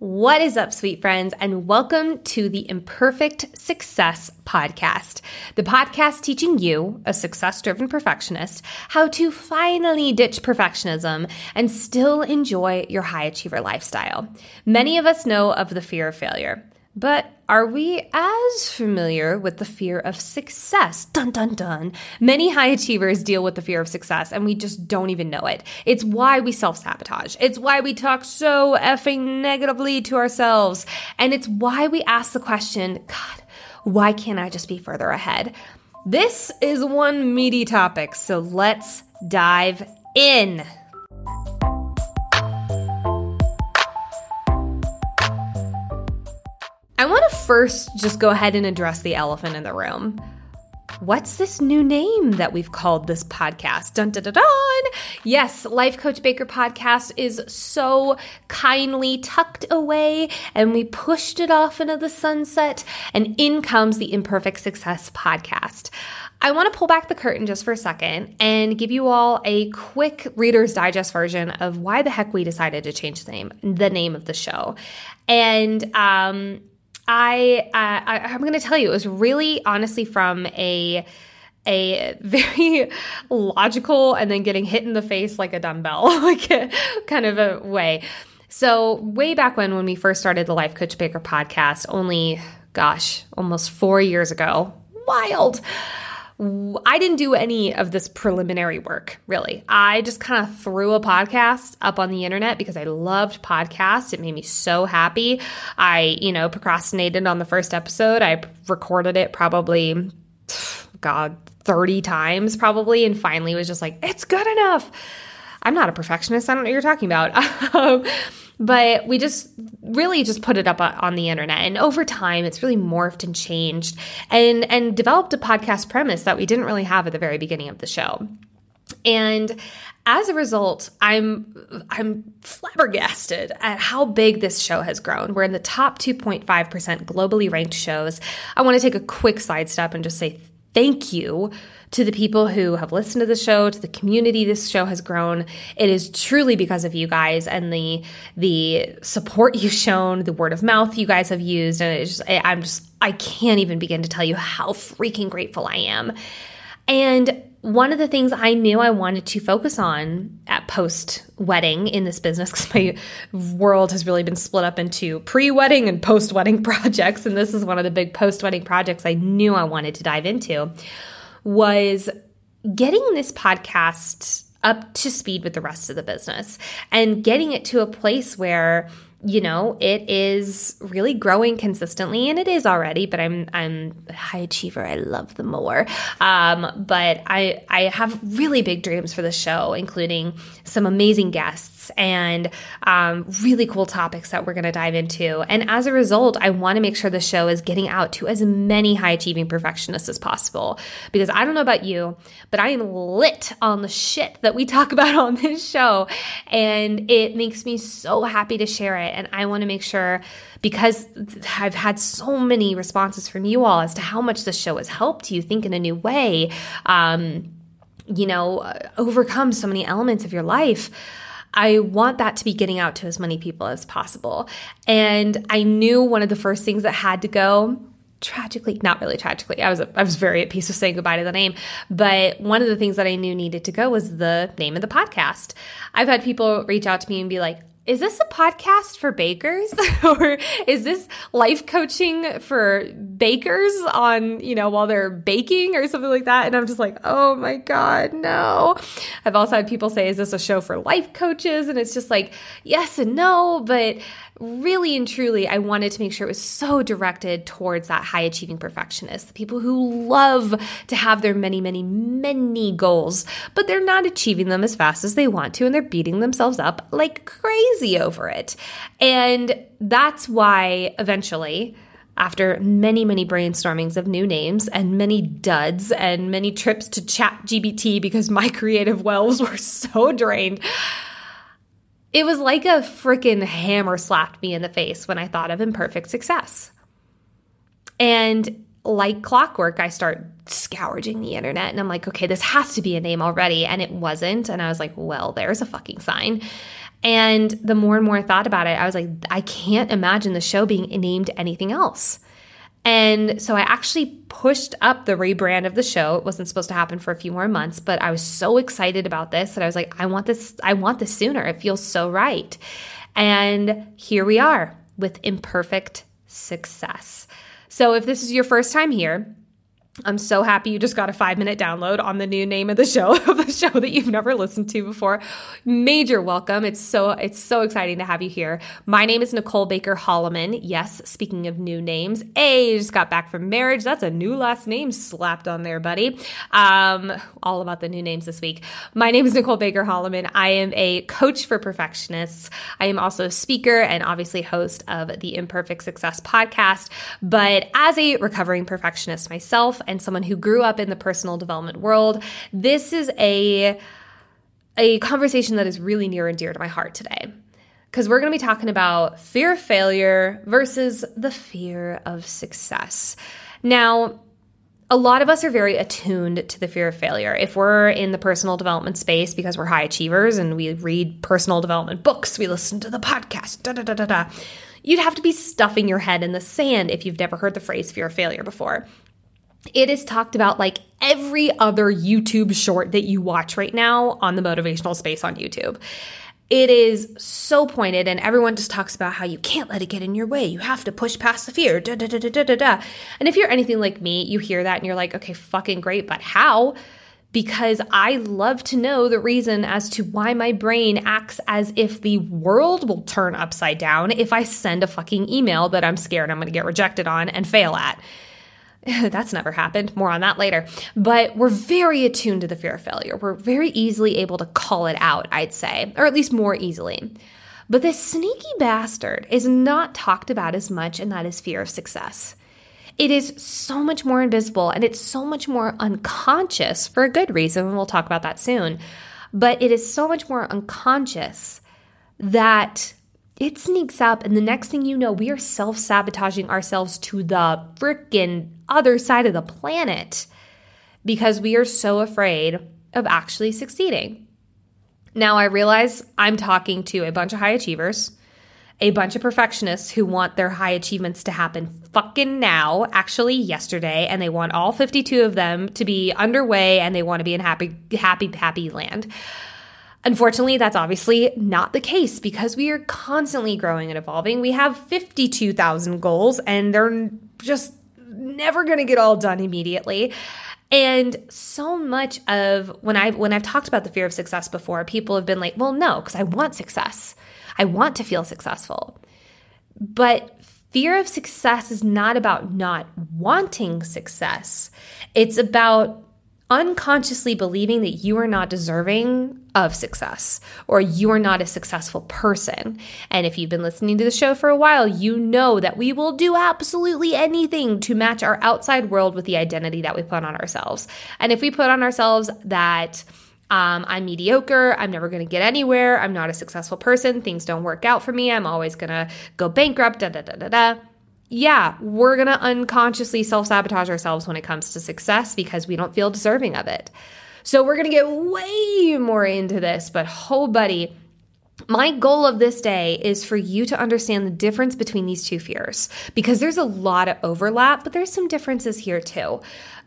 What is up, sweet friends, and welcome to the Imperfect Success Podcast, the podcast teaching you, a success driven perfectionist, how to finally ditch perfectionism and still enjoy your high achiever lifestyle. Many of us know of the fear of failure. But are we as familiar with the fear of success? Dun dun dun. Many high achievers deal with the fear of success and we just don't even know it. It's why we self sabotage. It's why we talk so effing negatively to ourselves. And it's why we ask the question, God, why can't I just be further ahead? This is one meaty topic, so let's dive in. First just go ahead and address the elephant in the room. What's this new name that we've called this podcast? Dun dun dun dun! Yes, Life Coach Baker podcast is so kindly tucked away, and we pushed it off into the sunset, and in comes the Imperfect Success podcast. I want to pull back the curtain just for a second and give you all a quick Reader's Digest version of why the heck we decided to change the name, the name of the show, and um, I, uh, I I'm going to tell you, it was really honestly from a a very logical and then getting hit in the face like a dumbbell, like kind of a way. So way back when, when we first started the Life Coach Baker podcast, only gosh, almost four years ago, wild. I didn't do any of this preliminary work, really. I just kind of threw a podcast up on the internet because I loved podcasts. It made me so happy. I, you know, procrastinated on the first episode. I recorded it probably, God, 30 times probably, and finally was just like, it's good enough. I'm not a perfectionist. I don't know what you're talking about. Um, But we just really just put it up on the internet. And over time it's really morphed and changed and and developed a podcast premise that we didn't really have at the very beginning of the show. And as a result i'm i'm flabbergasted at how big this show has grown. We're in the top 2.5% globally ranked shows. I want to take a quick sidestep and just say thank you to the people who have listened to the show, to the community this show has grown. It is truly because of you guys and the the support you've shown, the word of mouth you guys have used, and it's just I'm just I can't even begin to tell you how freaking grateful I am. And one of the things I knew I wanted to focus on at post wedding in this business, because my world has really been split up into pre wedding and post wedding projects. And this is one of the big post wedding projects I knew I wanted to dive into, was getting this podcast up to speed with the rest of the business and getting it to a place where you know, it is really growing consistently, and it is already. But I'm I'm a high achiever. I love the more. Um, but I I have really big dreams for the show, including some amazing guests and um, really cool topics that we're going to dive into. And as a result, I want to make sure the show is getting out to as many high achieving perfectionists as possible. Because I don't know about you, but I am lit on the shit that we talk about on this show, and it makes me so happy to share it it. And I want to make sure, because I've had so many responses from you all as to how much the show has helped you think in a new way, um, you know, overcome so many elements of your life. I want that to be getting out to as many people as possible. And I knew one of the first things that had to go tragically not really tragically i was i was very at peace with saying goodbye to the name but one of the things that i knew needed to go was the name of the podcast i've had people reach out to me and be like is this a podcast for bakers or is this life coaching for bakers on, you know, while they're baking or something like that? And I'm just like, oh my God, no. I've also had people say, is this a show for life coaches? And it's just like, yes and no. But really and truly, I wanted to make sure it was so directed towards that high achieving perfectionist, the people who love to have their many, many, many goals, but they're not achieving them as fast as they want to, and they're beating themselves up like crazy over it. And that's why eventually, after many, many brainstormings of new names and many duds and many trips to ChatGPT because my creative wells were so drained, it was like a freaking hammer slapped me in the face when I thought of imperfect success. And like clockwork, I start scourging the internet and I'm like, okay, this has to be a name already. And it wasn't. And I was like, well, there's a fucking sign. And the more and more I thought about it, I was like, I can't imagine the show being named anything else. And so I actually pushed up the rebrand of the show. It wasn't supposed to happen for a few more months, but I was so excited about this that I was like, I want this, I want this sooner. It feels so right. And here we are with imperfect success. So if this is your first time here, I'm so happy you just got a five minute download on the new name of the show of the show that you've never listened to before. Major welcome. It's so it's so exciting to have you here. My name is Nicole Baker Holleman. Yes, speaking of new names, A just got back from marriage. That's a new last name slapped on there, buddy. Um, all about the new names this week. My name is Nicole Baker Holleman. I am a coach for perfectionists. I am also a speaker and obviously host of the Imperfect Success podcast. But as a recovering perfectionist myself and someone who grew up in the personal development world, this is a a conversation that is really near and dear to my heart today. Because we're going to be talking about fear of failure versus the fear of success. Now, a lot of us are very attuned to the fear of failure. If we're in the personal development space because we're high achievers and we read personal development books, we listen to the podcast, da da da da da, you'd have to be stuffing your head in the sand if you've never heard the phrase fear of failure before. It is talked about like every other YouTube short that you watch right now on the motivational space on YouTube. It is so pointed, and everyone just talks about how you can't let it get in your way. You have to push past the fear. Da, da, da, da, da, da. And if you're anything like me, you hear that and you're like, okay, fucking great, but how? Because I love to know the reason as to why my brain acts as if the world will turn upside down if I send a fucking email that I'm scared I'm gonna get rejected on and fail at. That's never happened. More on that later. But we're very attuned to the fear of failure. We're very easily able to call it out, I'd say, or at least more easily. But this sneaky bastard is not talked about as much, and that is fear of success. It is so much more invisible and it's so much more unconscious for a good reason. And we'll talk about that soon. But it is so much more unconscious that it sneaks up, and the next thing you know, we are self sabotaging ourselves to the freaking other side of the planet because we are so afraid of actually succeeding. Now, I realize I'm talking to a bunch of high achievers, a bunch of perfectionists who want their high achievements to happen fucking now, actually yesterday, and they want all 52 of them to be underway and they want to be in happy, happy, happy land. Unfortunately, that's obviously not the case because we are constantly growing and evolving. We have 52,000 goals and they're just never going to get all done immediately. And so much of when I when I've talked about the fear of success before, people have been like, "Well, no, because I want success. I want to feel successful." But fear of success is not about not wanting success. It's about unconsciously believing that you are not deserving of success or you are not a successful person. And if you've been listening to the show for a while, you know that we will do absolutely anything to match our outside world with the identity that we put on ourselves. And if we put on ourselves that, um, I'm mediocre. I'm never going to get anywhere. I'm not a successful person. Things don't work out for me. I'm always going to go bankrupt. Da da da da da yeah, we're going to unconsciously self sabotage ourselves when it comes to success because we don't feel deserving of it. So we're going to get way more into this, but oh, buddy. My goal of this day is for you to understand the difference between these two fears because there's a lot of overlap, but there's some differences here too.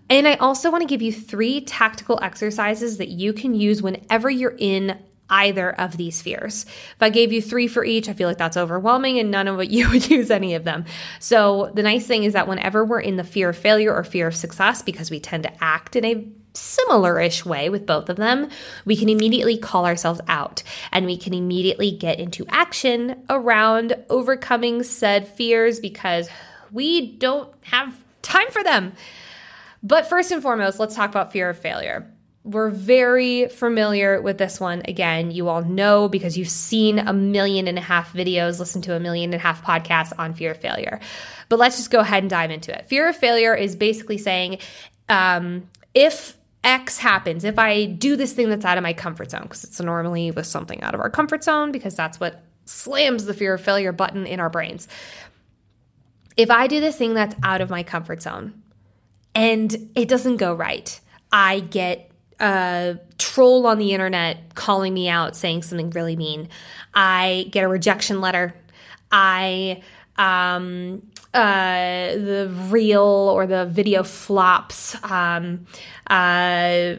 And I also want to give you three tactical exercises that you can use whenever you're in either of these fears. If I gave you three for each, I feel like that's overwhelming and none of you would use any of them. So the nice thing is that whenever we're in the fear of failure or fear of success, because we tend to act in a similar ish way with both of them, we can immediately call ourselves out and we can immediately get into action around overcoming said fears because we don't have time for them. But first and foremost, let's talk about fear of failure we're very familiar with this one. Again, you all know because you've seen a million and a half videos, listened to a million and a half podcasts on fear of failure. But let's just go ahead and dive into it. Fear of failure is basically saying um, if X happens, if I do this thing that's out of my comfort zone, because it's normally with something out of our comfort zone, because that's what slams the fear of failure button in our brains. If I do this thing that's out of my comfort zone and it doesn't go right, I get a troll on the internet calling me out saying something really mean. I get a rejection letter. I um, uh, the reel or the video flops. Um, uh,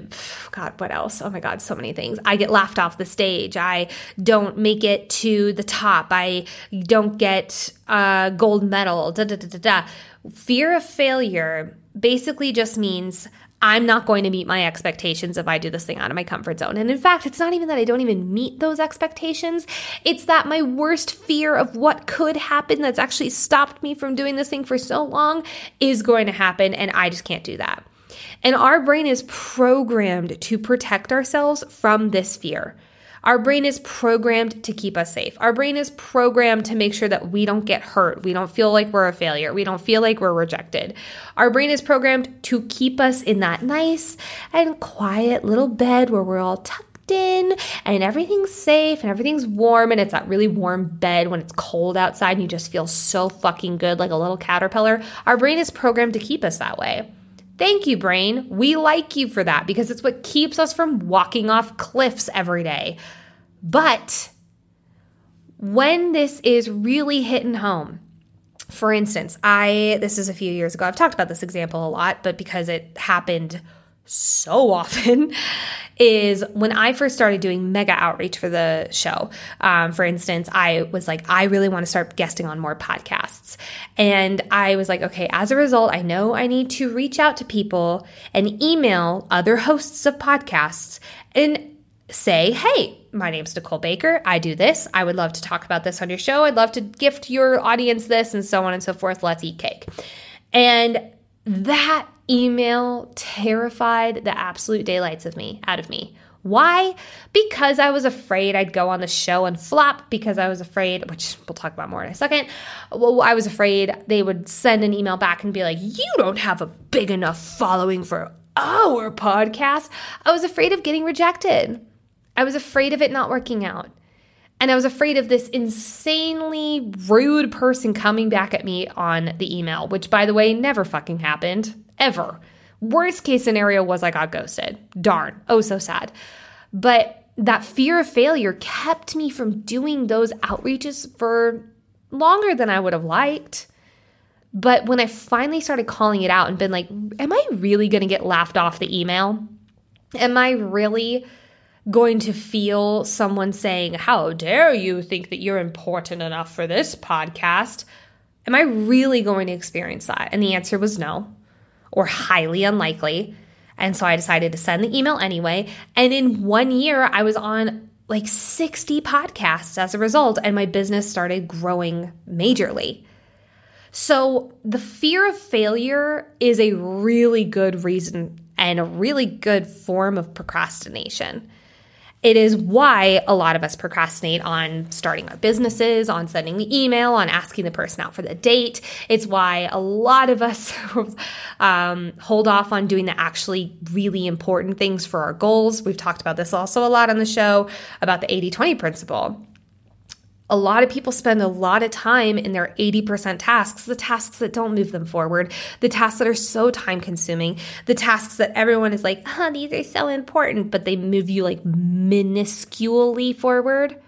God, what else? Oh my God, so many things. I get laughed off the stage. I don't make it to the top. I don't get a gold medal. Da da da da da. Fear of failure basically just means I'm not going to meet my expectations if I do this thing out of my comfort zone. And in fact, it's not even that I don't even meet those expectations. It's that my worst fear of what could happen that's actually stopped me from doing this thing for so long is going to happen. And I just can't do that. And our brain is programmed to protect ourselves from this fear. Our brain is programmed to keep us safe. Our brain is programmed to make sure that we don't get hurt. We don't feel like we're a failure. We don't feel like we're rejected. Our brain is programmed to keep us in that nice and quiet little bed where we're all tucked in and everything's safe and everything's warm and it's that really warm bed when it's cold outside and you just feel so fucking good like a little caterpillar. Our brain is programmed to keep us that way. Thank you, brain. We like you for that because it's what keeps us from walking off cliffs every day. But when this is really hitting home, for instance, I, this is a few years ago, I've talked about this example a lot, but because it happened so often is when I first started doing mega outreach for the show. Um, for instance, I was like, I really want to start guesting on more podcasts. And I was like, okay, as a result, I know I need to reach out to people and email other hosts of podcasts and say, hey, my name's Nicole Baker. I do this. I would love to talk about this on your show. I'd love to gift your audience this and so on and so forth. Let's eat cake. And that email terrified the absolute daylights of me out of me. Why? Because I was afraid I'd go on the show and flop, because I was afraid, which we'll talk about more in a second. Well, I was afraid they would send an email back and be like, You don't have a big enough following for our podcast. I was afraid of getting rejected. I was afraid of it not working out. And I was afraid of this insanely rude person coming back at me on the email, which, by the way, never fucking happened, ever. Worst case scenario was I got ghosted. Darn. Oh, so sad. But that fear of failure kept me from doing those outreaches for longer than I would have liked. But when I finally started calling it out and been like, am I really going to get laughed off the email? Am I really going to feel someone saying, How dare you think that you're important enough for this podcast? Am I really going to experience that? And the answer was no, or highly unlikely. And so I decided to send the email anyway. And in one year, I was on like 60 podcasts as a result, and my business started growing majorly. So the fear of failure is a really good reason and a really good form of procrastination. It is why a lot of us procrastinate on starting our businesses, on sending the email, on asking the person out for the date. It's why a lot of us um, hold off on doing the actually really important things for our goals. We've talked about this also a lot on the show about the 80 20 principle a lot of people spend a lot of time in their 80% tasks, the tasks that don't move them forward, the tasks that are so time consuming, the tasks that everyone is like, oh, these are so important, but they move you like minusculely forward.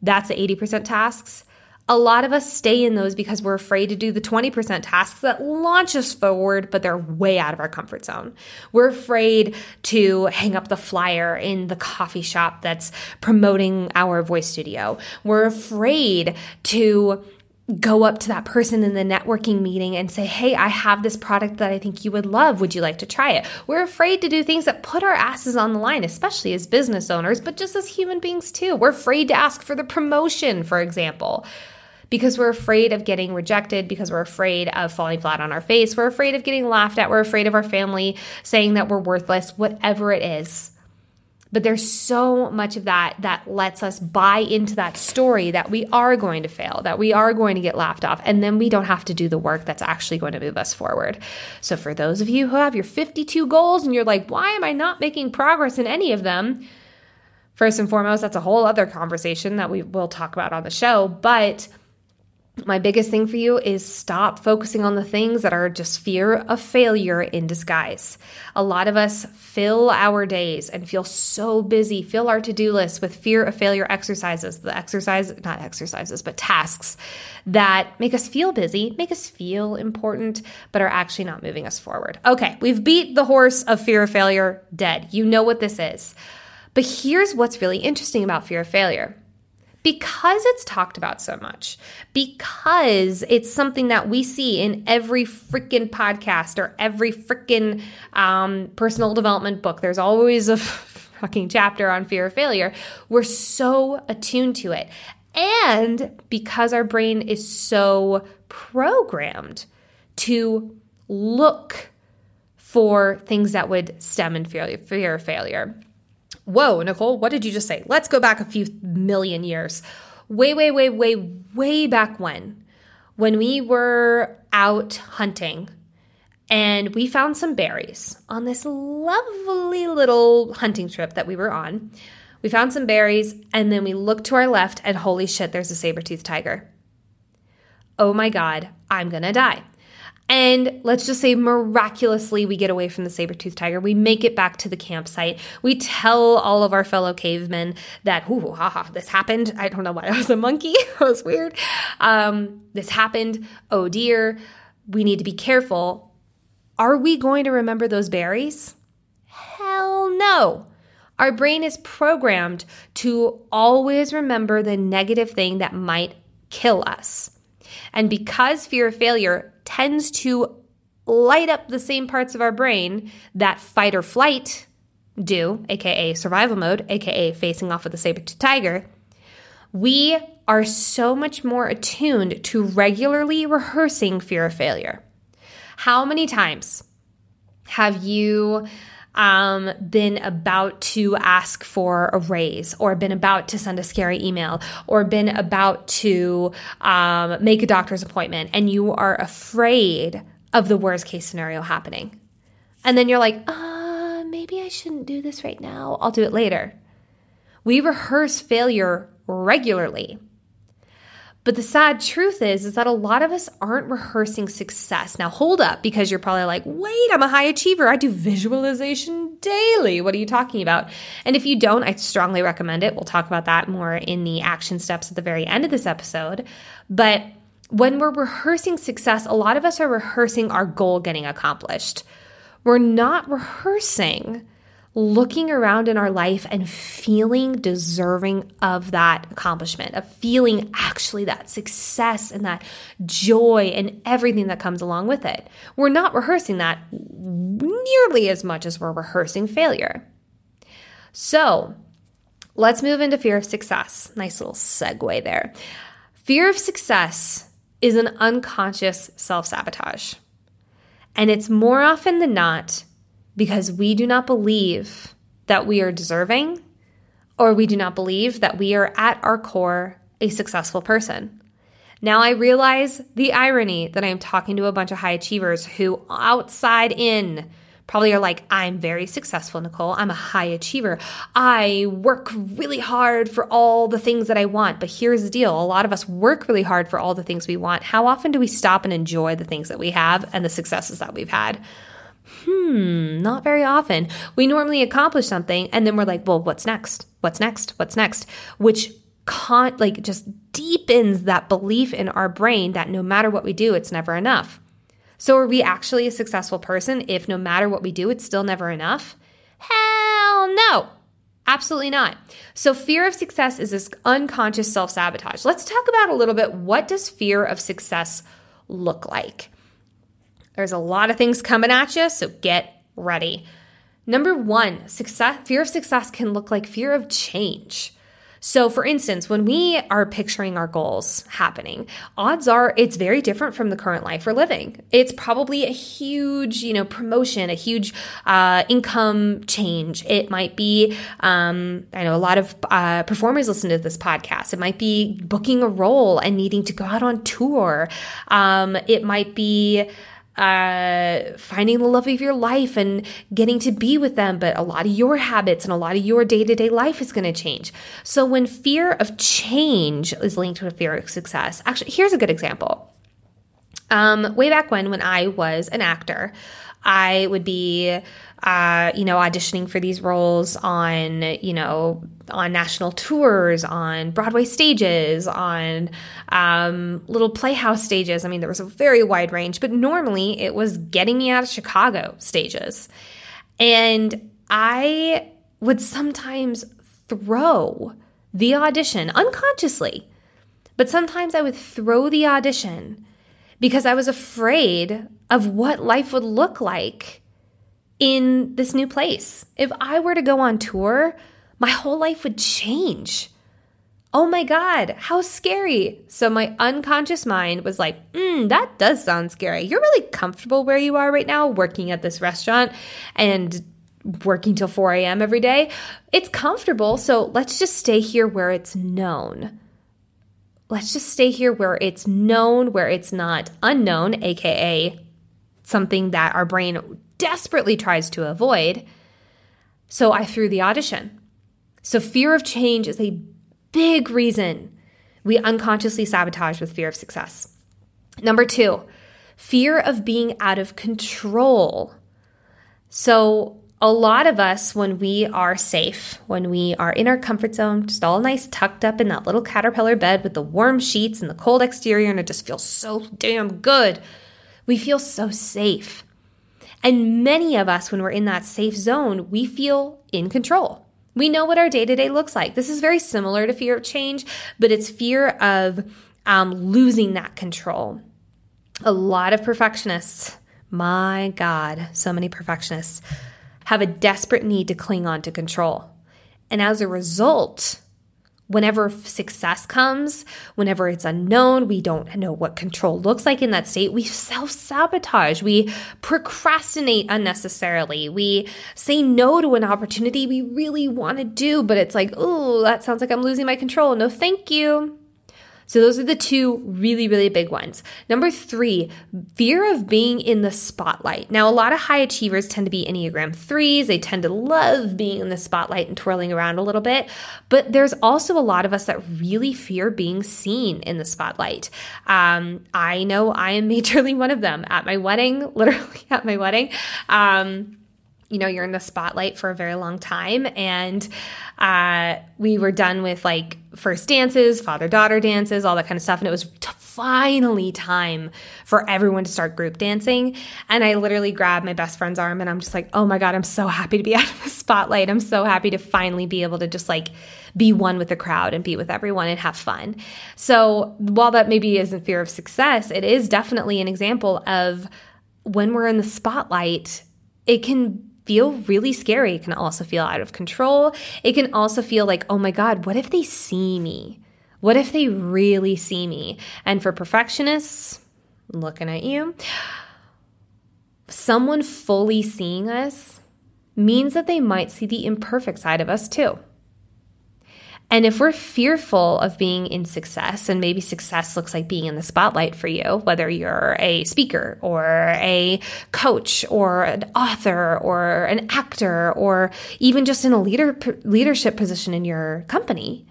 That's the 80% tasks. A lot of us stay in those because we're afraid to do the 20% tasks that launch us forward, but they're way out of our comfort zone. We're afraid to hang up the flyer in the coffee shop that's promoting our voice studio. We're afraid to go up to that person in the networking meeting and say, Hey, I have this product that I think you would love. Would you like to try it? We're afraid to do things that put our asses on the line, especially as business owners, but just as human beings too. We're afraid to ask for the promotion, for example because we're afraid of getting rejected, because we're afraid of falling flat on our face, we're afraid of getting laughed at, we're afraid of our family saying that we're worthless, whatever it is. But there's so much of that that lets us buy into that story that we are going to fail, that we are going to get laughed off, and then we don't have to do the work that's actually going to move us forward. So, for those of you who have your 52 goals and you're like, why am I not making progress in any of them? First and foremost, that's a whole other conversation that we will talk about on the show. But my biggest thing for you is stop focusing on the things that are just fear of failure in disguise. A lot of us fill our days and feel so busy, fill our to do list with fear of failure exercises, the exercise, not exercises, but tasks that make us feel busy, make us feel important, but are actually not moving us forward. Okay, we've beat the horse of fear of failure dead. You know what this is. But here's what's really interesting about fear of failure because it's talked about so much, because it's something that we see in every freaking podcast or every freaking um, personal development book, there's always a fucking chapter on fear of failure. We're so attuned to it. And because our brain is so programmed to look for things that would stem in fear, fear of failure Whoa, Nicole, what did you just say? Let's go back a few million years. Way, way, way, way, way back when, when we were out hunting and we found some berries on this lovely little hunting trip that we were on. We found some berries and then we looked to our left and holy shit, there's a saber toothed tiger. Oh my God, I'm gonna die. And let's just say miraculously, we get away from the saber toothed tiger. We make it back to the campsite. We tell all of our fellow cavemen that, ooh, haha, this happened. I don't know why I was a monkey. that was weird. Um, this happened. Oh dear. We need to be careful. Are we going to remember those berries? Hell no. Our brain is programmed to always remember the negative thing that might kill us. And because fear of failure tends to light up the same parts of our brain that fight or flight do, aka survival mode, aka facing off with a saber tooth tiger, we are so much more attuned to regularly rehearsing fear of failure. How many times have you um, been about to ask for a raise, or been about to send a scary email, or been about to um, make a doctor's appointment, and you are afraid of the worst case scenario happening. And then you're like, uh, maybe I shouldn't do this right now. I'll do it later. We rehearse failure regularly. But the sad truth is, is that a lot of us aren't rehearsing success. Now, hold up, because you're probably like, wait, I'm a high achiever. I do visualization daily. What are you talking about? And if you don't, I strongly recommend it. We'll talk about that more in the action steps at the very end of this episode. But when we're rehearsing success, a lot of us are rehearsing our goal getting accomplished. We're not rehearsing looking around in our life and feeling deserving of that accomplishment, of feeling actually that success and that joy and everything that comes along with it. We're not rehearsing that nearly as much as we're rehearsing failure. So let's move into fear of success. Nice little segue there. Fear of success is an unconscious self sabotage. And it's more often than not because we do not believe that we are deserving or we do not believe that we are at our core a successful person. Now I realize the irony that I am talking to a bunch of high achievers who outside in probably are like, I'm very successful, Nicole. I'm a high achiever. I work really hard for all the things that I want. But here's the deal a lot of us work really hard for all the things we want. How often do we stop and enjoy the things that we have and the successes that we've had? Hmm, not very often. We normally accomplish something and then we're like, well, what's next? What's next? What's next? Which con like just deepens that belief in our brain that no matter what we do, it's never enough. So are we actually a successful person if no matter what we do, it's still never enough? Hell no. Absolutely not. So fear of success is this unconscious self-sabotage. Let's talk about a little bit what does fear of success look like? There's a lot of things coming at you, so get ready. Number one, success, fear of success can look like fear of change. So, for instance, when we are picturing our goals happening, odds are it's very different from the current life we're living. It's probably a huge, you know, promotion, a huge uh, income change. It might be, um, I know a lot of uh, performers listen to this podcast. It might be booking a role and needing to go out on tour. Um, it might be uh, finding the love of your life and getting to be with them, but a lot of your habits and a lot of your day to day life is going to change. So, when fear of change is linked with a fear of success, actually, here's a good example. Um, way back when, when I was an actor, I would be, uh, you know, auditioning for these roles on, you know, on national tours, on Broadway stages, on um, little playhouse stages. I mean, there was a very wide range, but normally it was getting me out of Chicago stages. And I would sometimes throw the audition unconsciously, but sometimes I would throw the audition because I was afraid of what life would look like in this new place. If I were to go on tour, my whole life would change. Oh my God, how scary. So my unconscious mind was like, mm, that does sound scary. You're really comfortable where you are right now, working at this restaurant and working till 4 a.m. every day. It's comfortable. So let's just stay here where it's known let's just stay here where it's known, where it's not unknown, aka something that our brain desperately tries to avoid. So I threw the audition. So fear of change is a big reason we unconsciously sabotage with fear of success. Number two, fear of being out of control. So a lot of us, when we are safe, when we are in our comfort zone, just all nice tucked up in that little caterpillar bed with the warm sheets and the cold exterior, and it just feels so damn good, we feel so safe. And many of us, when we're in that safe zone, we feel in control. We know what our day to day looks like. This is very similar to fear of change, but it's fear of um, losing that control. A lot of perfectionists, my God, so many perfectionists have a desperate need to cling on to control. And as a result, whenever success comes, whenever it's unknown, we don't know what control looks like in that state, we self sabotage, we procrastinate unnecessarily, we say no to an opportunity we really want to do, but it's like, oh, that sounds like I'm losing my control. No, thank you. So those are the two really, really big ones. Number three, fear of being in the spotlight. Now, a lot of high achievers tend to be Enneagram threes. They tend to love being in the spotlight and twirling around a little bit. But there's also a lot of us that really fear being seen in the spotlight. Um, I know I am majorly one of them. At my wedding, literally at my wedding, um, you know you're in the spotlight for a very long time. And uh, we were done with like first dances father daughter dances all that kind of stuff. And it was t- finally time for everyone to start group dancing. And i literally grabbed my best friend's arm and i'm just like oh my god i'm so happy to be out of the spotlight. I'm so happy to finally be able to just like be one with the crowd and be with everyone and have fun. So while that maybe isn't fear of success it is definitely an example of when we're in the spotlight it can feel really scary. It can also feel out of control. It can also feel like, oh my God, what if they see me? What if they really see me? And for perfectionists, looking at you, someone fully seeing us means that they might see the imperfect side of us too. And if we're fearful of being in success, and maybe success looks like being in the spotlight for you, whether you're a speaker or a coach or an author or an actor or even just in a leader leadership position in your company,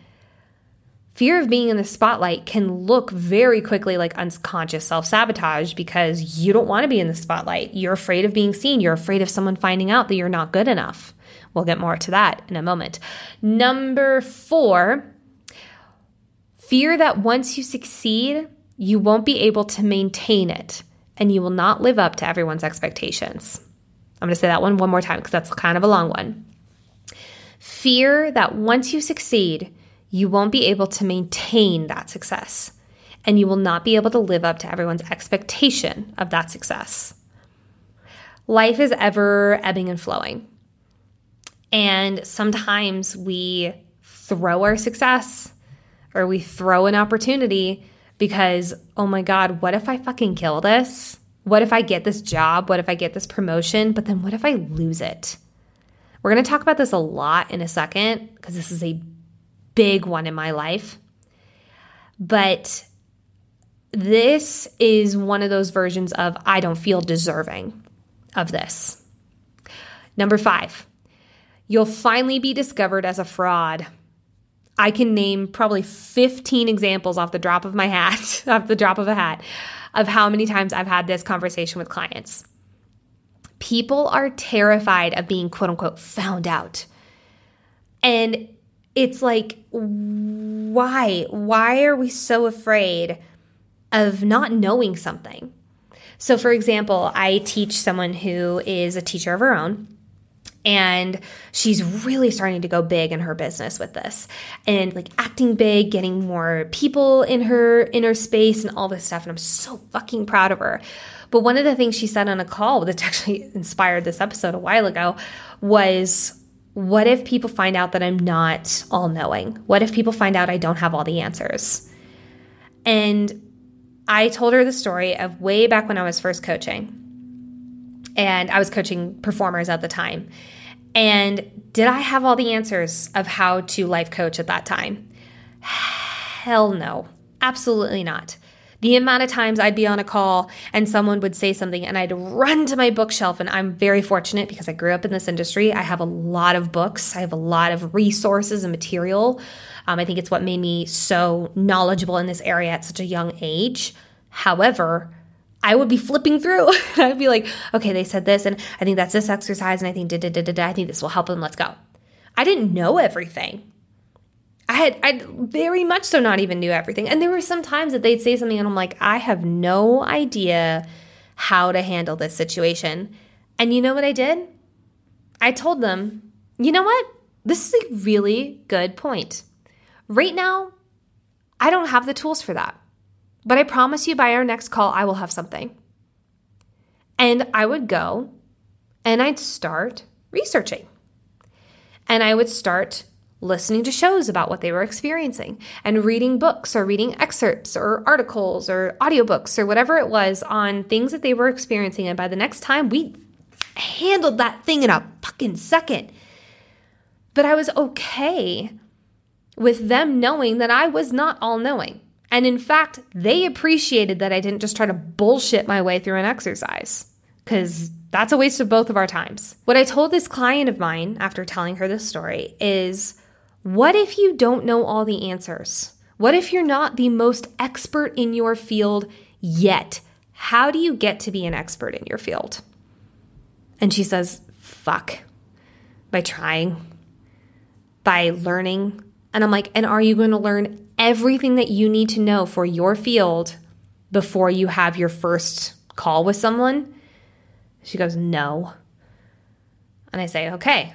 fear of being in the spotlight can look very quickly like unconscious self sabotage because you don't want to be in the spotlight. You're afraid of being seen. You're afraid of someone finding out that you're not good enough. We'll get more to that in a moment. Number four, fear that once you succeed, you won't be able to maintain it and you will not live up to everyone's expectations. I'm going to say that one one more time because that's kind of a long one. Fear that once you succeed, you won't be able to maintain that success and you will not be able to live up to everyone's expectation of that success. Life is ever ebbing and flowing. And sometimes we throw our success or we throw an opportunity because, oh my God, what if I fucking kill this? What if I get this job? What if I get this promotion? But then what if I lose it? We're going to talk about this a lot in a second because this is a big one in my life. But this is one of those versions of I don't feel deserving of this. Number five, you'll finally be discovered as a fraud. I can name probably 15 examples off the drop of my hat, off the drop of a hat, of how many times I've had this conversation with clients. People are terrified of being quote unquote found out. And it's like, why? Why are we so afraid of not knowing something? So, for example, I teach someone who is a teacher of her own and she's really starting to go big in her business with this. And like acting big getting more people in her inner space and all this stuff. And i'm so fucking proud of her. But one of the things she said on a call that actually inspired this episode a while ago was what if people find out that i'm not all knowing what if people find out i don't have all the answers? And i told her the story of way back when i was first coaching and I was coaching performers at the time. And did I have all the answers of how to life coach at that time? Hell no. Absolutely not. The amount of times I'd be on a call and someone would say something and I'd run to my bookshelf. And I'm very fortunate because I grew up in this industry. I have a lot of books, I have a lot of resources and material. Um, I think it's what made me so knowledgeable in this area at such a young age. However, I would be flipping through. I'd be like, okay, they said this, and I think that's this exercise, and I think da da da da da. I think this will help them. Let's go. I didn't know everything. I had I very much so not even knew everything. And there were some times that they'd say something, and I'm like, I have no idea how to handle this situation. And you know what I did? I told them, you know what? This is a really good point. Right now, I don't have the tools for that. But I promise you by our next call, I will have something. And I would go and I'd start researching. And I would start listening to shows about what they were experiencing and reading books or reading excerpts or articles or audiobooks or whatever it was on things that they were experiencing. And by the next time, we handled that thing in a fucking second. But I was okay with them knowing that I was not all knowing. And in fact, they appreciated that I didn't just try to bullshit my way through an exercise, because that's a waste of both of our times. What I told this client of mine after telling her this story is what if you don't know all the answers? What if you're not the most expert in your field yet? How do you get to be an expert in your field? And she says, fuck, by trying, by learning. And I'm like, and are you going to learn everything that you need to know for your field before you have your first call with someone? She goes, No. And I say, Okay.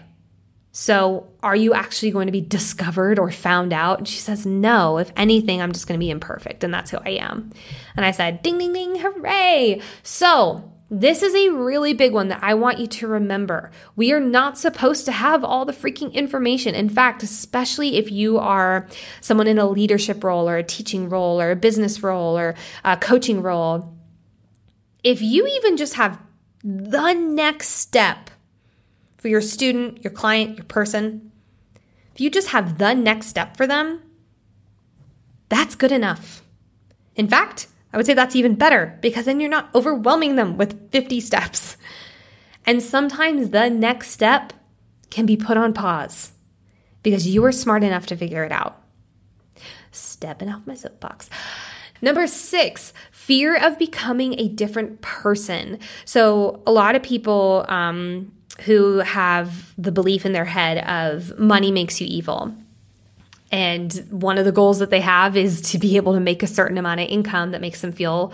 So are you actually going to be discovered or found out? And she says, No. If anything, I'm just going to be imperfect. And that's who I am. And I said, Ding, ding, ding, hooray. So this is a really big one that I want you to remember. We are not supposed to have all the freaking information. In fact, especially if you are someone in a leadership role or a teaching role or a business role or a coaching role, if you even just have the next step for your student, your client, your person, if you just have the next step for them, that's good enough. In fact, I would say that's even better because then you're not overwhelming them with 50 steps. And sometimes the next step can be put on pause because you were smart enough to figure it out. Stepping off my soapbox. Number six, fear of becoming a different person. So, a lot of people um, who have the belief in their head of money makes you evil. And one of the goals that they have is to be able to make a certain amount of income that makes them feel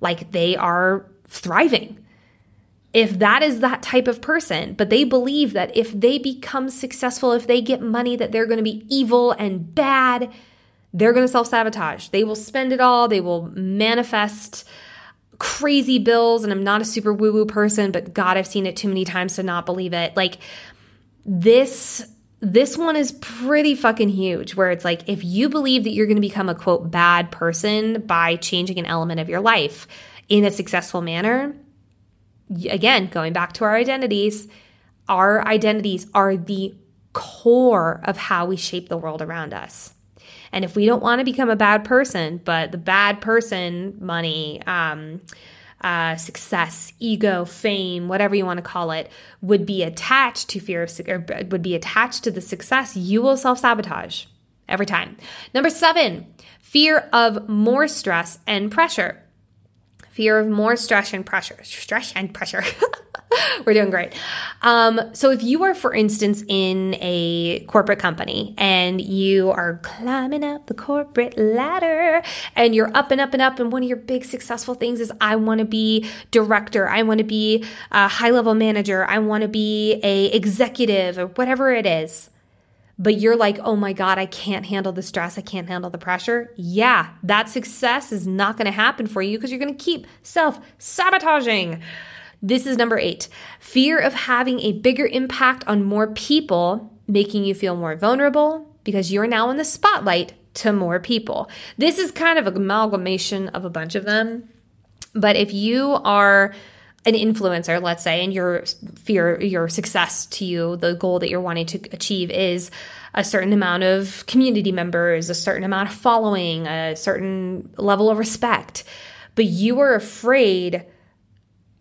like they are thriving. If that is that type of person, but they believe that if they become successful, if they get money, that they're going to be evil and bad, they're going to self sabotage. They will spend it all, they will manifest crazy bills. And I'm not a super woo woo person, but God, I've seen it too many times to not believe it. Like, this this one is pretty fucking huge where it's like if you believe that you're going to become a quote bad person by changing an element of your life in a successful manner again going back to our identities our identities are the core of how we shape the world around us. And if we don't want to become a bad person, but the bad person, money, um, uh, success, ego, fame, whatever you want to call it, would be attached to fear of, or would be attached to the success, you will self sabotage every time. Number seven, fear of more stress and pressure. Fear of more stress and pressure. Stress and pressure. We're doing great. Um, so, if you are, for instance, in a corporate company and you are climbing up the corporate ladder and you're up and up and up, and one of your big successful things is, I want to be director, I want to be a high level manager, I want to be a executive, or whatever it is. But you're like, oh my God, I can't handle the stress. I can't handle the pressure. Yeah, that success is not going to happen for you because you're going to keep self sabotaging. This is number eight fear of having a bigger impact on more people, making you feel more vulnerable because you're now in the spotlight to more people. This is kind of an amalgamation of a bunch of them. But if you are an influencer, let's say, and your fear, your success to you, the goal that you're wanting to achieve is a certain amount of community members, a certain amount of following, a certain level of respect, but you are afraid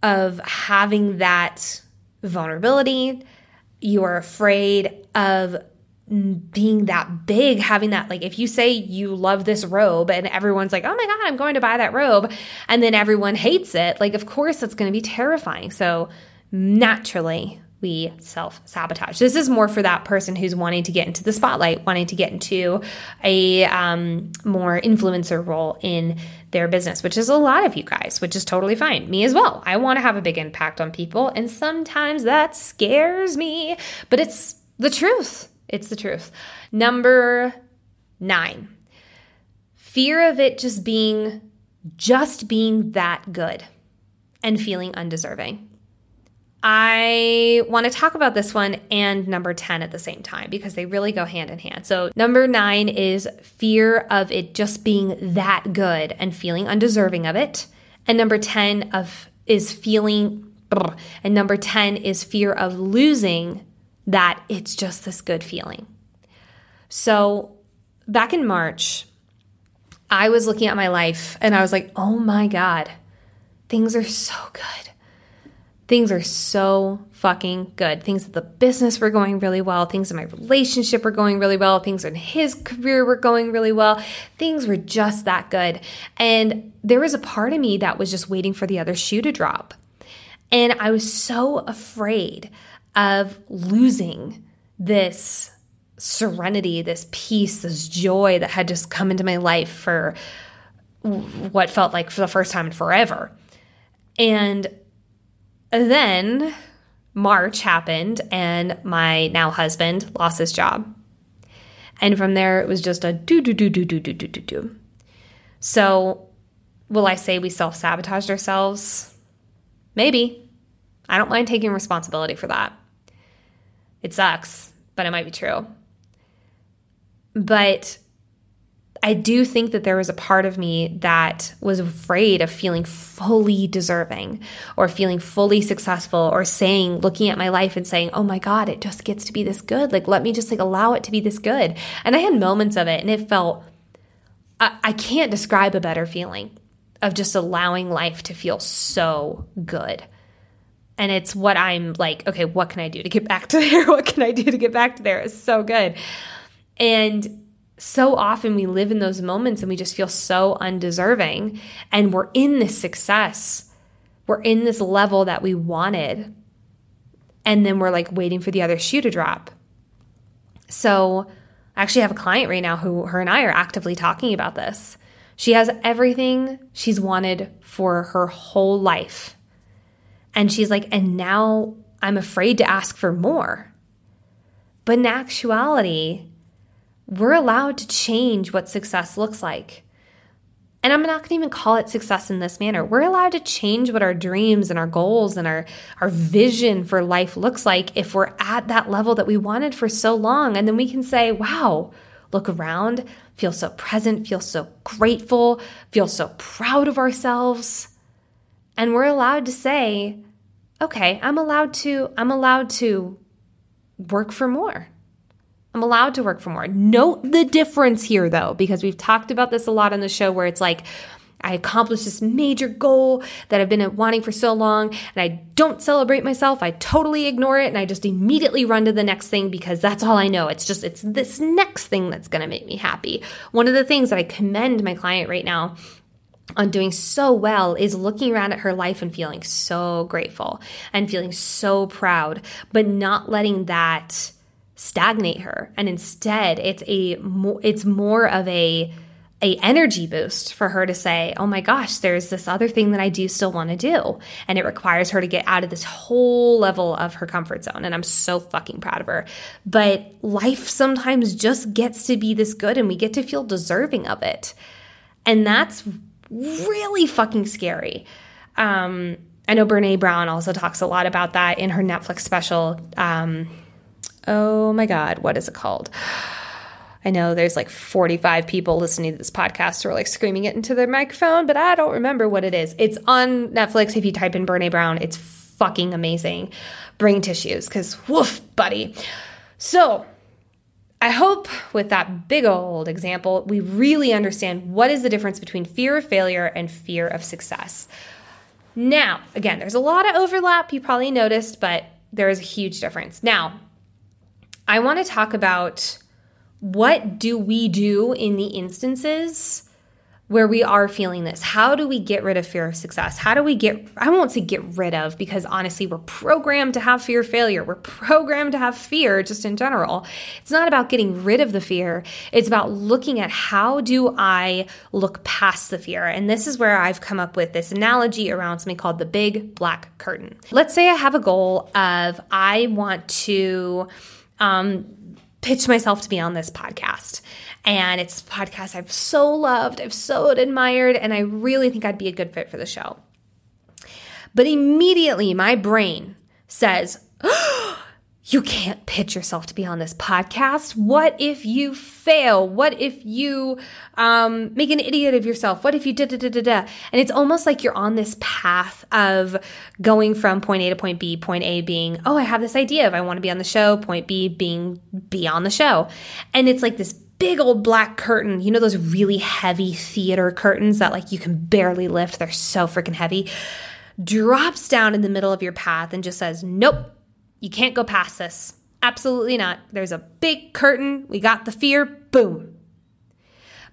of having that vulnerability. You are afraid of being that big, having that, like, if you say you love this robe and everyone's like, oh my God, I'm going to buy that robe, and then everyone hates it, like, of course, that's going to be terrifying. So, naturally, we self sabotage. This is more for that person who's wanting to get into the spotlight, wanting to get into a um, more influencer role in their business, which is a lot of you guys, which is totally fine. Me as well. I want to have a big impact on people, and sometimes that scares me, but it's the truth. It's the truth. Number nine fear of it just being just being that good and feeling undeserving. I want to talk about this one and number 10 at the same time because they really go hand in hand. So, number nine is fear of it just being that good and feeling undeserving of it. And number 10 of is feeling and number 10 is fear of losing that it's just this good feeling. So, back in March, I was looking at my life and I was like, "Oh my god, things are so good." Things are so fucking good. Things in the business were going really well. Things in my relationship were going really well. Things in his career were going really well. Things were just that good. And there was a part of me that was just waiting for the other shoe to drop. And I was so afraid of losing this serenity, this peace, this joy that had just come into my life for what felt like for the first time in forever. And then March happened, and my now husband lost his job. And from there, it was just a do, do, do, do, do, do, do, do, do. So, will I say we self sabotaged ourselves? Maybe. I don't mind taking responsibility for that. It sucks, but it might be true. But I do think that there was a part of me that was afraid of feeling fully deserving or feeling fully successful or saying, looking at my life and saying, oh my God, it just gets to be this good. Like, let me just like allow it to be this good. And I had moments of it and it felt, I, I can't describe a better feeling of just allowing life to feel so good. And it's what I'm like, okay, what can I do to get back to there? What can I do to get back to there? It's so good. And so often we live in those moments and we just feel so undeserving. And we're in this success, we're in this level that we wanted. And then we're like waiting for the other shoe to drop. So I actually have a client right now who her and I are actively talking about this. She has everything she's wanted for her whole life. And she's like, and now I'm afraid to ask for more. But in actuality, we're allowed to change what success looks like. And I'm not going to even call it success in this manner. We're allowed to change what our dreams and our goals and our, our vision for life looks like if we're at that level that we wanted for so long. And then we can say, wow, look around, feel so present, feel so grateful, feel so proud of ourselves. And we're allowed to say, okay, I'm allowed to, I'm allowed to work for more. I'm allowed to work for more. Note the difference here, though, because we've talked about this a lot on the show where it's like, I accomplished this major goal that I've been wanting for so long, and I don't celebrate myself. I totally ignore it, and I just immediately run to the next thing because that's all I know. It's just, it's this next thing that's gonna make me happy. One of the things that I commend my client right now on doing so well is looking around at her life and feeling so grateful and feeling so proud, but not letting that stagnate her. And instead, it's a it's more of a a energy boost for her to say, "Oh my gosh, there's this other thing that I do still want to do." And it requires her to get out of this whole level of her comfort zone, and I'm so fucking proud of her. But life sometimes just gets to be this good and we get to feel deserving of it. And that's really fucking scary. Um, I know Brene Brown also talks a lot about that in her Netflix special. Um, oh my God, what is it called? I know there's like 45 people listening to this podcast who are like screaming it into their microphone, but I don't remember what it is. It's on Netflix. If you type in Brene Brown, it's fucking amazing. Brain tissues, because woof, buddy. So, I hope with that big old example, we really understand what is the difference between fear of failure and fear of success. Now, again, there's a lot of overlap, you probably noticed, but there is a huge difference. Now, I want to talk about what do we do in the instances where we are feeling this? How do we get rid of fear of success? How do we get, I won't say get rid of, because honestly, we're programmed to have fear of failure. We're programmed to have fear just in general. It's not about getting rid of the fear. It's about looking at how do I look past the fear? And this is where I've come up with this analogy around something called the big black curtain. Let's say I have a goal of I want to, um, pitch myself to be on this podcast. And it's a podcast I've so loved, I've so admired, and I really think I'd be a good fit for the show. But immediately my brain says, oh, you can't pitch yourself to be on this podcast. What if you fail? What if you um, make an idiot of yourself? What if you da da da da da? And it's almost like you're on this path of going from point A to point B. Point A being, oh, I have this idea of I want to be on the show. Point B being be on the show, and it's like this big old black curtain. You know those really heavy theater curtains that like you can barely lift. They're so freaking heavy. Drops down in the middle of your path and just says, nope you can't go past this. Absolutely not. There's a big curtain. We got the fear. Boom.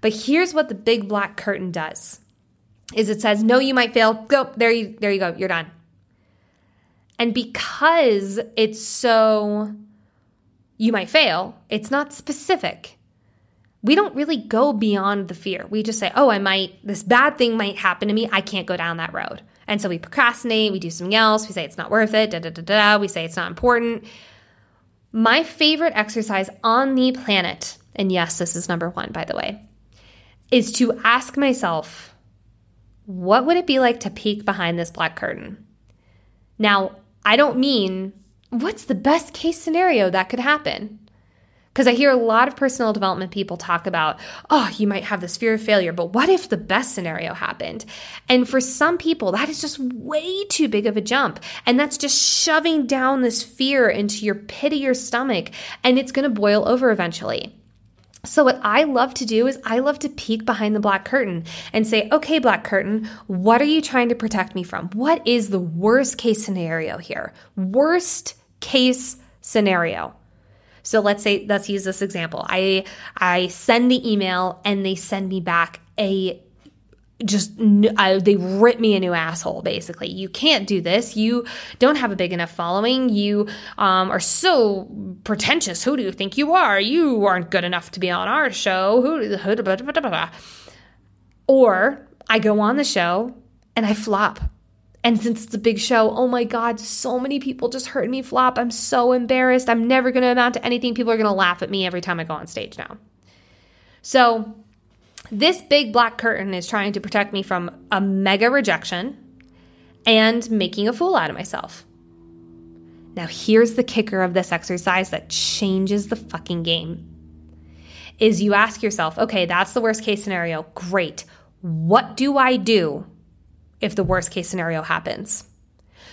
But here's what the big black curtain does. Is it says, "No, you might fail. Go. There you there you go. You're done." And because it's so you might fail, it's not specific. We don't really go beyond the fear. We just say, "Oh, I might this bad thing might happen to me. I can't go down that road." And so we procrastinate, we do something else, we say it's not worth it, da da da da, we say it's not important. My favorite exercise on the planet, and yes, this is number one, by the way, is to ask myself, what would it be like to peek behind this black curtain? Now, I don't mean what's the best case scenario that could happen? Because I hear a lot of personal development people talk about, oh, you might have this fear of failure, but what if the best scenario happened? And for some people, that is just way too big of a jump. And that's just shoving down this fear into your pit of your stomach, and it's going to boil over eventually. So, what I love to do is I love to peek behind the black curtain and say, okay, black curtain, what are you trying to protect me from? What is the worst case scenario here? Worst case scenario. So let's say let's use this example. I I send the email and they send me back a just they rip me a new asshole basically. You can't do this. You don't have a big enough following. You um, are so pretentious. Who do you think you are? You aren't good enough to be on our show. Who, who blah, blah, blah, or i go on the show and i flop and since it's a big show, oh my God, so many people just heard me flop. I'm so embarrassed. I'm never going to amount to anything. People are going to laugh at me every time I go on stage now. So, this big black curtain is trying to protect me from a mega rejection and making a fool out of myself. Now, here's the kicker of this exercise that changes the fucking game. Is you ask yourself, okay, that's the worst case scenario. Great. What do I do if the worst case scenario happens.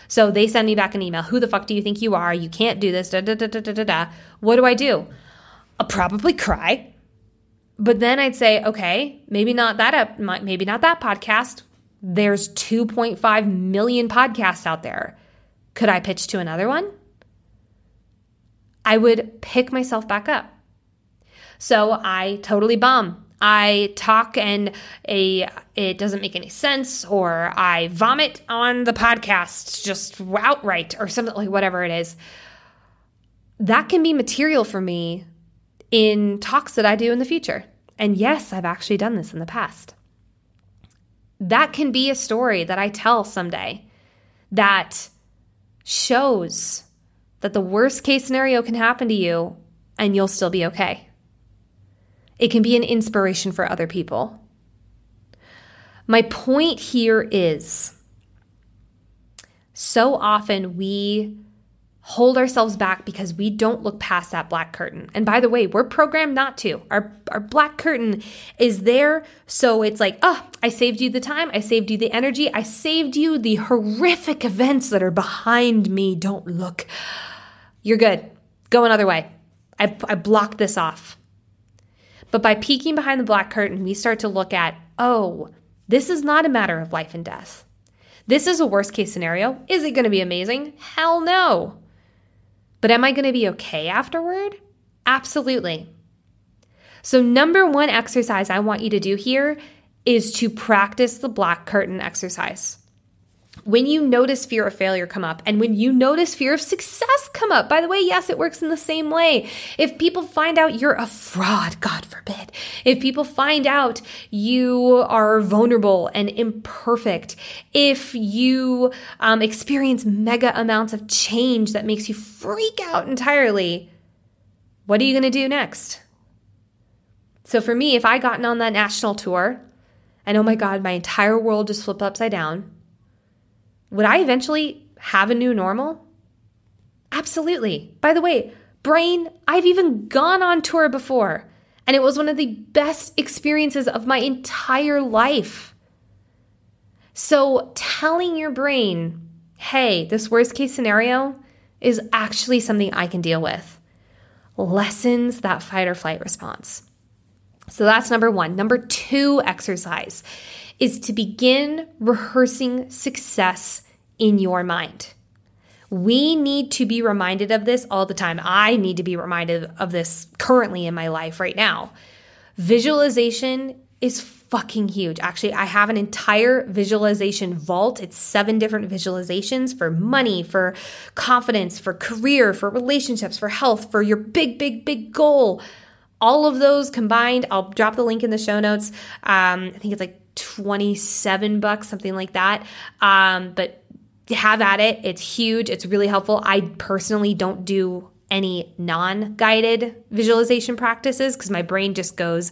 So they send me back an email. Who the fuck do you think you are? You can't do this. Da, da, da, da, da, da. What do I do? I'll probably cry. But then I'd say, okay, maybe not that up, maybe not that podcast. There's 2.5 million podcasts out there. Could I pitch to another one? I would pick myself back up. So I totally bomb. I talk and a it doesn't make any sense or I vomit on the podcast just outright or something like whatever it is. That can be material for me in talks that I do in the future. And yes, I've actually done this in the past. That can be a story that I tell someday that shows that the worst case scenario can happen to you and you'll still be okay. It can be an inspiration for other people. My point here is so often we hold ourselves back because we don't look past that black curtain. And by the way, we're programmed not to. Our our black curtain is there so it's like, "Oh, I saved you the time, I saved you the energy, I saved you the horrific events that are behind me. Don't look. You're good. Go another way. I I blocked this off." But by peeking behind the black curtain, we start to look at, "Oh, this is not a matter of life and death." This is a worst case scenario. Is it going to be amazing? Hell no. But am I going to be okay afterward? Absolutely. So, number one exercise I want you to do here is to practice the black curtain exercise. When you notice fear of failure come up and when you notice fear of success come up, by the way, yes, it works in the same way. If people find out you're a fraud, God forbid, if people find out you are vulnerable and imperfect, if you um, experience mega amounts of change that makes you freak out entirely, what are you going to do next? So for me, if I gotten on that national tour and oh my God, my entire world just flipped upside down would I eventually have a new normal? Absolutely. By the way, brain, I've even gone on tour before, and it was one of the best experiences of my entire life. So, telling your brain, hey, this worst case scenario is actually something I can deal with, lessens that fight or flight response. So, that's number one. Number two exercise is to begin rehearsing success in your mind. We need to be reminded of this all the time. I need to be reminded of this currently in my life right now. Visualization is fucking huge. Actually, I have an entire visualization vault. It's seven different visualizations for money, for confidence, for career, for relationships, for health, for your big, big, big goal. All of those combined, I'll drop the link in the show notes. Um, I think it's like 27 bucks, something like that. Um, but have at it. It's huge. It's really helpful. I personally don't do any non guided visualization practices because my brain just goes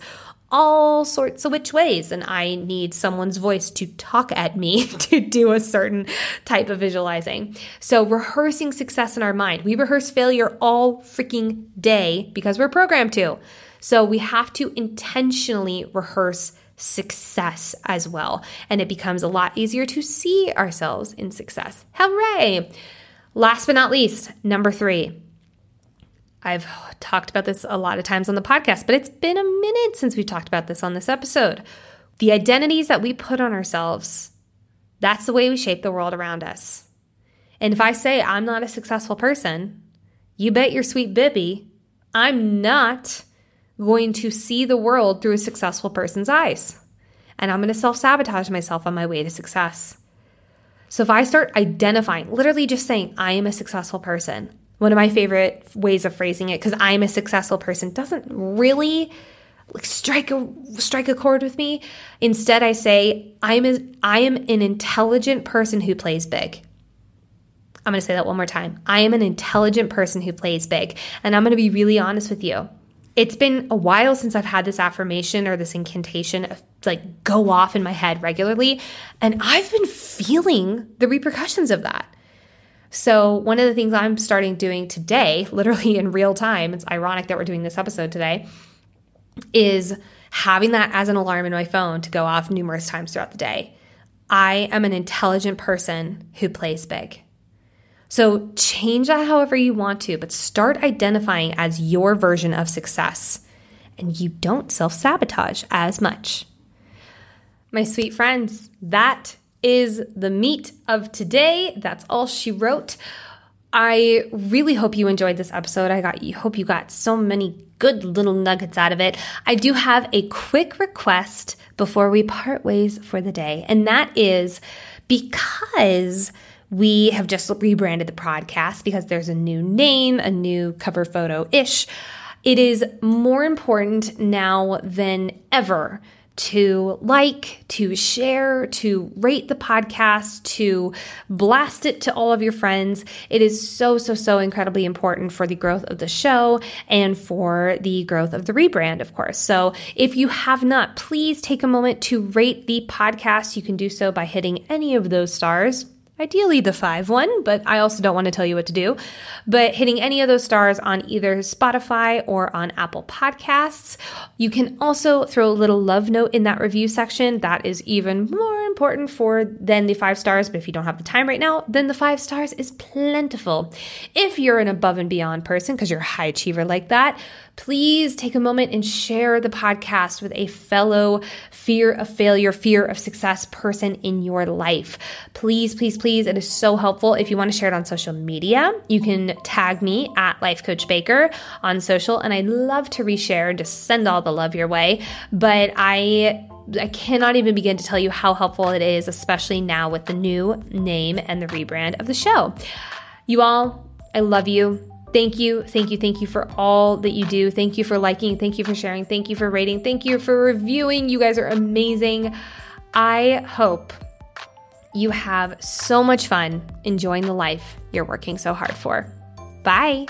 all sorts of which ways and I need someone's voice to talk at me to do a certain type of visualizing. So rehearsing success in our mind. We rehearse failure all freaking day because we're programmed to. So we have to intentionally rehearse success as well. And it becomes a lot easier to see ourselves in success. Hooray! Last but not least, number three. I've talked about this a lot of times on the podcast, but it's been a minute since we talked about this on this episode. The identities that we put on ourselves, that's the way we shape the world around us. And if I say I'm not a successful person, you bet your sweet Bibby, I'm not going to see the world through a successful person's eyes. And I'm going to self sabotage myself on my way to success. So if I start identifying, literally just saying, I am a successful person, one of my favorite ways of phrasing it, because I am a successful person, doesn't really like strike a strike a chord with me. Instead, I say, I'm a, I am an intelligent person who plays big. I'm going to say that one more time. I am an intelligent person who plays big. And I'm going to be really honest with you it's been a while since I've had this affirmation or this incantation of, like go off in my head regularly. And I've been feeling the repercussions of that. So, one of the things I'm starting doing today, literally in real time, it's ironic that we're doing this episode today, is having that as an alarm in my phone to go off numerous times throughout the day. I am an intelligent person who plays big. So change that however you want to, but start identifying as your version of success. And you don't self sabotage as much. My sweet friends, that is the meat of today. That's all she wrote. I really hope you enjoyed this episode. I got you hope you got so many good little nuggets out of it. I do have a quick request before we part ways for the day, and that is because we have just rebranded the podcast because there's a new name, a new cover photo ish. It is more important now than ever to like, to share, to rate the podcast, to blast it to all of your friends. It is so, so, so incredibly important for the growth of the show and for the growth of the rebrand, of course. So if you have not, please take a moment to rate the podcast. You can do so by hitting any of those stars ideally the five one, but I also don't want to tell you what to do. But hitting any of those stars on either Spotify or on Apple Podcasts. You can also throw a little love note in that review section. That is even more important for than the five stars. But if you don't have the time right now, then the five stars is plentiful. If you're an above and beyond person, because you're a high achiever like that, please take a moment and share the podcast with a fellow fear of failure, fear of success person in your life. Please, please, please. It is so helpful. If you want to share it on social media, you can tag me at Life Coach Baker on social, and I'd love to reshare and just send all the love your way. But I I cannot even begin to tell you how helpful it is, especially now with the new name and the rebrand of the show. You all, I love you. Thank you, thank you, thank you for all that you do. Thank you for liking, thank you for sharing, thank you for rating, thank you for reviewing. You guys are amazing. I hope you have so much fun enjoying the life you're working so hard for. Bye.